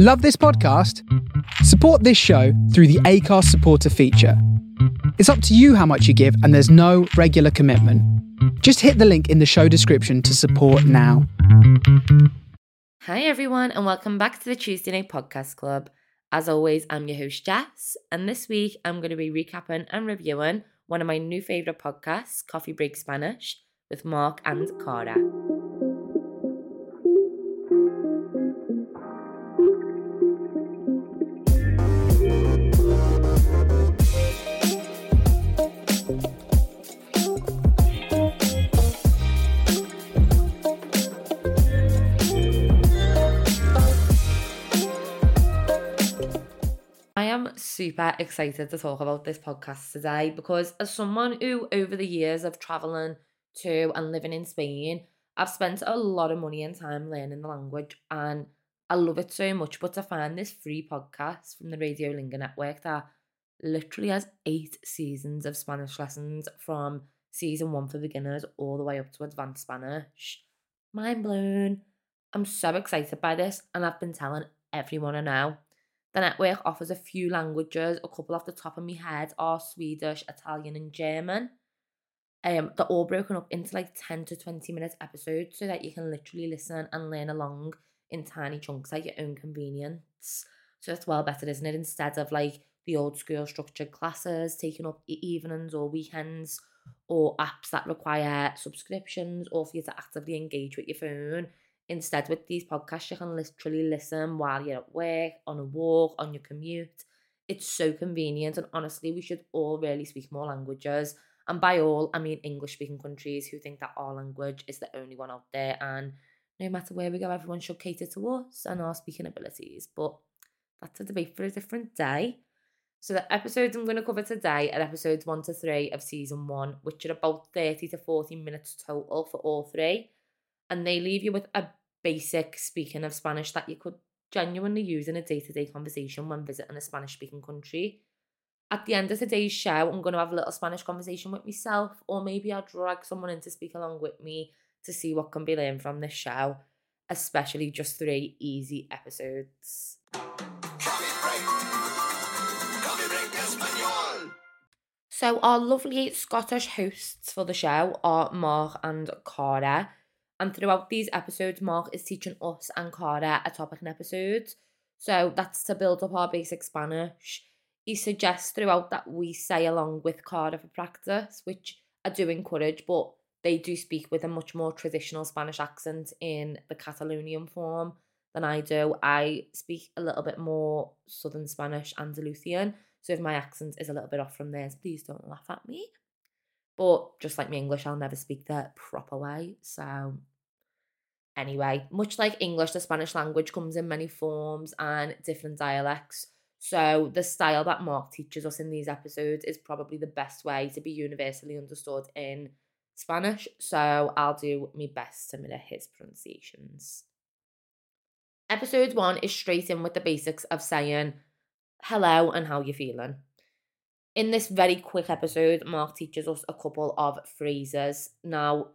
Love this podcast? Support this show through the Acast supporter feature. It's up to you how much you give, and there's no regular commitment. Just hit the link in the show description to support now. Hi, everyone, and welcome back to the Tuesday Night Podcast Club. As always, I'm your host, Jess, and this week I'm going to be recapping and reviewing one of my new favourite podcasts, Coffee Break Spanish, with Mark and Cara. Super excited to talk about this podcast today because, as someone who, over the years of traveling to and living in Spain, I've spent a lot of money and time learning the language and I love it so much. But to find this free podcast from the Radio Lingua Network that literally has eight seasons of Spanish lessons from season one for beginners all the way up to advanced Spanish, mind blown. I'm so excited by this and I've been telling everyone I know. The network offers a few languages, a couple off the top of my head are Swedish, Italian, and German. Um, they're all broken up into like 10 to 20 minute episodes so that you can literally listen and learn along in tiny chunks at your own convenience. So it's well better, isn't it? Instead of like the old school structured classes taking up evenings or weekends or apps that require subscriptions or for you to actively engage with your phone. Instead, with these podcasts, you can literally listen while you're at work, on a walk, on your commute. It's so convenient, and honestly, we should all really speak more languages. And by all, I mean English speaking countries who think that our language is the only one out there. And no matter where we go, everyone should cater to us and our speaking abilities. But that's a debate for a different day. So, the episodes I'm going to cover today are episodes one to three of season one, which are about 30 to 40 minutes total for all three. And they leave you with a basic speaking of Spanish that you could genuinely use in a day to day conversation when visiting a Spanish speaking country. At the end of today's show, I'm going to have a little Spanish conversation with myself, or maybe I'll drag someone in to speak along with me to see what can be learned from this show, especially just three easy episodes. So, our lovely Scottish hosts for the show are Mark and Cara. And throughout these episodes, Mark is teaching us and Cara a topic in episodes. So that's to build up our basic Spanish. He suggests throughout that we say along with Cara for practice, which I do encourage, but they do speak with a much more traditional Spanish accent in the Catalonian form than I do. I speak a little bit more Southern Spanish, Andalusian. So if my accent is a little bit off from theirs, please don't laugh at me. But just like my English, I'll never speak the proper way. So, anyway, much like English, the Spanish language comes in many forms and different dialects. So, the style that Mark teaches us in these episodes is probably the best way to be universally understood in Spanish. So, I'll do my best to mirror his pronunciations. Episode one is straight in with the basics of saying hello and how you're feeling. In this very quick episode, Mark teaches us a couple of phrases. Now,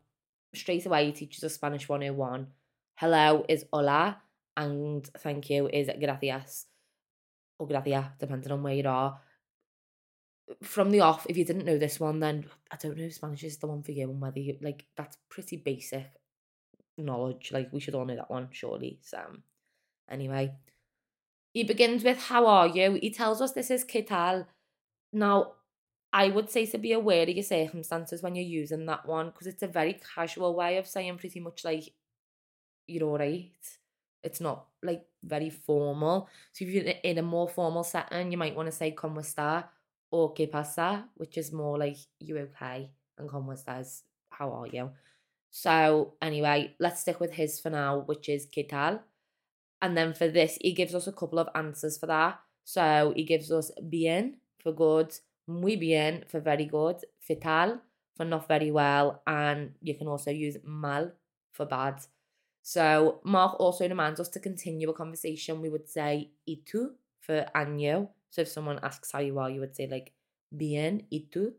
straight away, he teaches us Spanish 101. Hello is hola, and thank you is gracias, or gracias, depending on where you are. From the off, if you didn't know this one, then I don't know if Spanish is the one for you and whether you like that's pretty basic knowledge. Like, we should all know that one, surely. So, anyway, he begins with How are you? He tells us this is ¿Qué tal? Now, I would say to be aware of your circumstances when you're using that one because it's a very casual way of saying pretty much like you're all right. It's not like very formal. So if you're in a more formal setting, you might want to say como está or qué pasa, which is more like you okay and como estás, how are you? So anyway, let's stick with his for now, which is qué tal. And then for this, he gives us a couple of answers for that. So he gives us bien for good, muy bien for very good, fatal for not very well, and you can also use mal for bad. So Mark also demands us to continue a conversation. We would say y tú for you. So if someone asks how you are, you would say like bien y tú.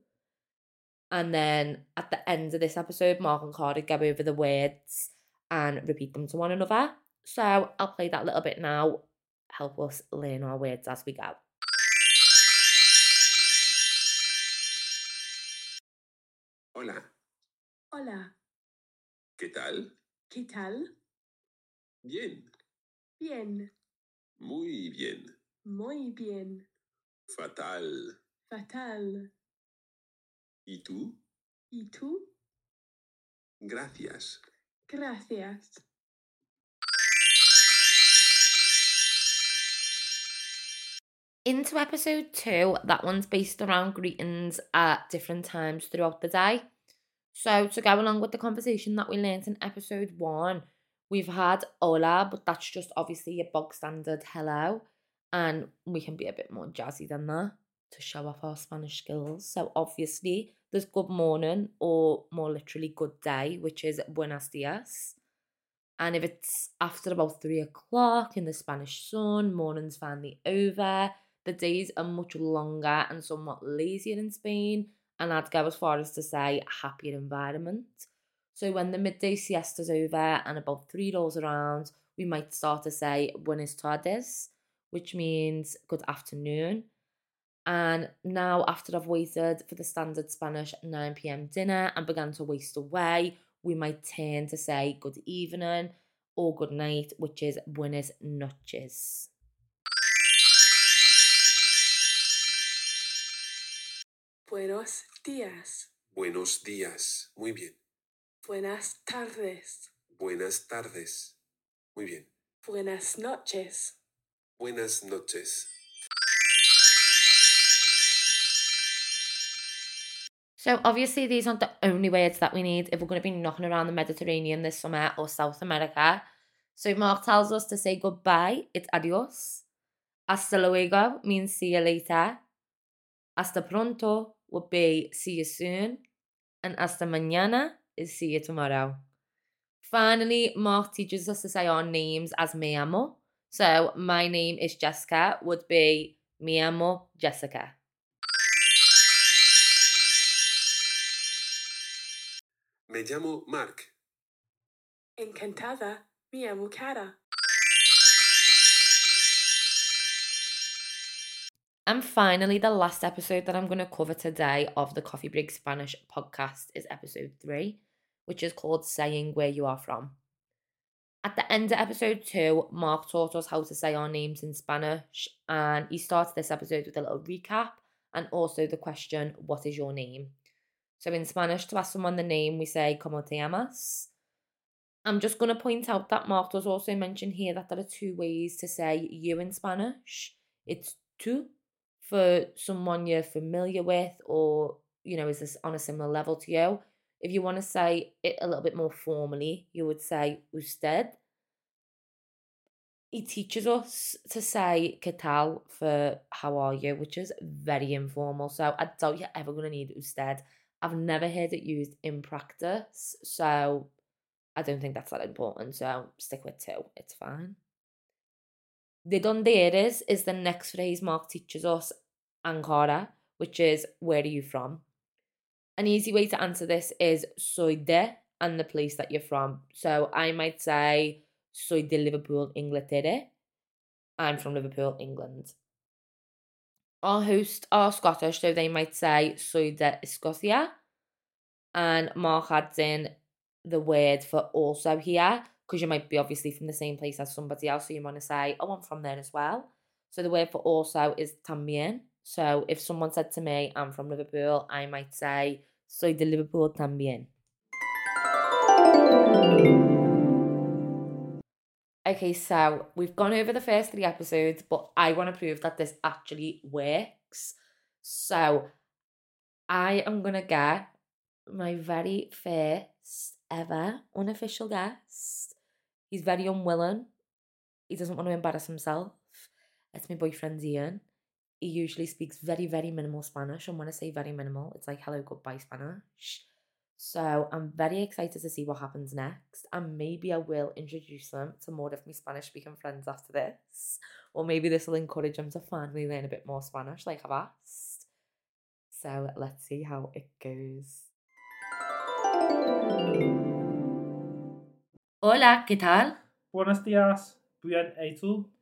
And then at the end of this episode, Mark and Cara go over the words and repeat them to one another. So I'll play that little bit now. help us learn our words as we go. Hola, Hola, ¿qué tal? ¿qué tal? Bien, Bien, muy bien, muy bien, fatal. fatal. ¿Y tú? ¿Y tú? Gracias. Gracias. Into episode two, that one's based around greetings at different times throughout the day. So, to go along with the conversation that we learnt in episode one, we've had hola, but that's just obviously a bog standard hello. And we can be a bit more jazzy than that to show off our Spanish skills. So, obviously, there's good morning or more literally good day, which is buenos dias. And if it's after about three o'clock in the Spanish sun, morning's finally over, the days are much longer and somewhat lazier in Spain, and I'd go as far as to say a happier environment. So when the midday siesta's over and about three rolls around, we might start to say buenas tardes, which means good afternoon. And now, after I've waited for the standard Spanish 9 pm dinner and began to waste away, we might turn to say good evening or good night, which is buenas noches. Buenos días. Buenos días. Muy bien. Buenas tardes. Buenas tardes. Muy bien. Buenas noches. Buenas noches. So obviously these aren't the only words that we need if we're going to be knocking around the Mediterranean this summer or South America. So Mark tells us to say goodbye, it's adios. Hasta luego means see you later. Hasta pronto would be see you soon. And hasta mañana is see you tomorrow. Finally, Mark teaches us to say our names as me amo. So my name is Jessica would be me amo Jessica. Me llamo Mark. Encantada. Me llamo Cara. And finally, the last episode that I'm going to cover today of the Coffee Break Spanish podcast is episode three, which is called Saying Where You Are From. At the end of episode two, Mark taught us how to say our names in Spanish, and he starts this episode with a little recap and also the question, What is your name? So in Spanish, to ask someone the name, we say, ¿Cómo te llamas? I'm just going to point out that Mark does also mention here that there are two ways to say you in Spanish. It's tú for someone you're familiar with or, you know, is this on a similar level to you. If you want to say it a little bit more formally, you would say usted. He teaches us to say ¿qué tal for how are you, which is very informal. So I doubt you're ever going to need usted. I've never heard it used in practice, so I don't think that's that important. So stick with two, it's fine. De donde eres is the next phrase Mark teaches us, and Cara, which is where are you from? An easy way to answer this is soy de and the place that you're from. So I might say soy de Liverpool, Inglaterra. I'm from Liverpool, England. Our hosts are Scottish, so they might say soy de Escocia. And Mark adds in the word for also here, because you might be obviously from the same place as somebody else, so you want to say, oh, I'm from there as well. So the word for also is también. So if someone said to me, I'm from Liverpool, I might say, soy de Liverpool también. Okay, so we've gone over the first three episodes, but I want to prove that this actually works. So I am going to get my very first ever unofficial guest. He's very unwilling. He doesn't want to embarrass himself. It's my boyfriend Ian. He usually speaks very, very minimal Spanish. And when I say very minimal, it's like hello, goodbye Spanish. So I'm very excited to see what happens next. And maybe I will introduce them to more of my Spanish speaking friends after this. Or maybe this will encourage them to finally learn a bit more Spanish, like I've asked. So let's see how it goes. Hola, ¿qué tal? Buenos días, bien, ¿y tú?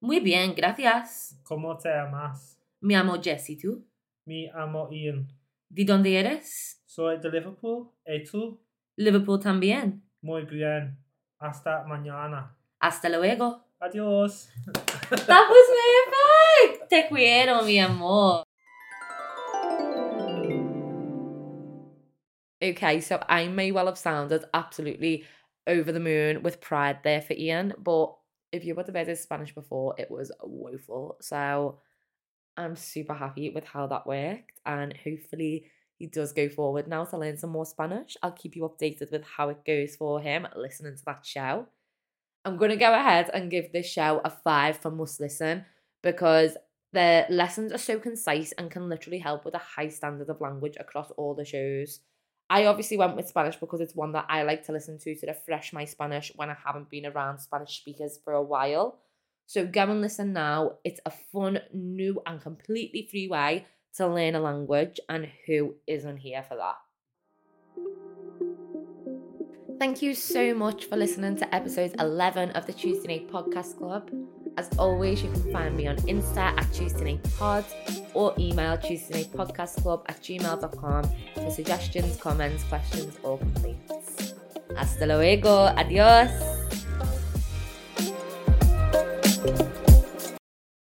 Muy mm. bien, gracias. ¿Cómo te llamas? Me llamo Jess, ¿y tú? Me llamo Ian. ¿De dónde eres? Soy de Liverpool. ¿Y tú? Liverpool también. Muy bien. Hasta mañana. Hasta luego. Adiós. That was me, perfect. Te quiero, mi amor. Okay, so I may well have sounded absolutely over the moon with pride there for Ian, but if you have heard his Spanish before, it was woeful. So I'm super happy with how that worked, and hopefully he does go forward now to learn some more Spanish. I'll keep you updated with how it goes for him listening to that show. I'm going to go ahead and give this show a five for must listen because the lessons are so concise and can literally help with a high standard of language across all the shows. I obviously went with Spanish because it's one that I like to listen to to refresh my Spanish when I haven't been around Spanish speakers for a while. So go and listen now. It's a fun, new, and completely free way to learn a language, and who isn't here for that? Thank you so much for listening to episode 11 of the Tuesday Night Podcast Club. As always, you can find me on Insta at Tuesday Night Pod or email Tuesday Podcast Club at gmail.com for suggestions, comments, questions, or complaints. Hasta luego. Adios.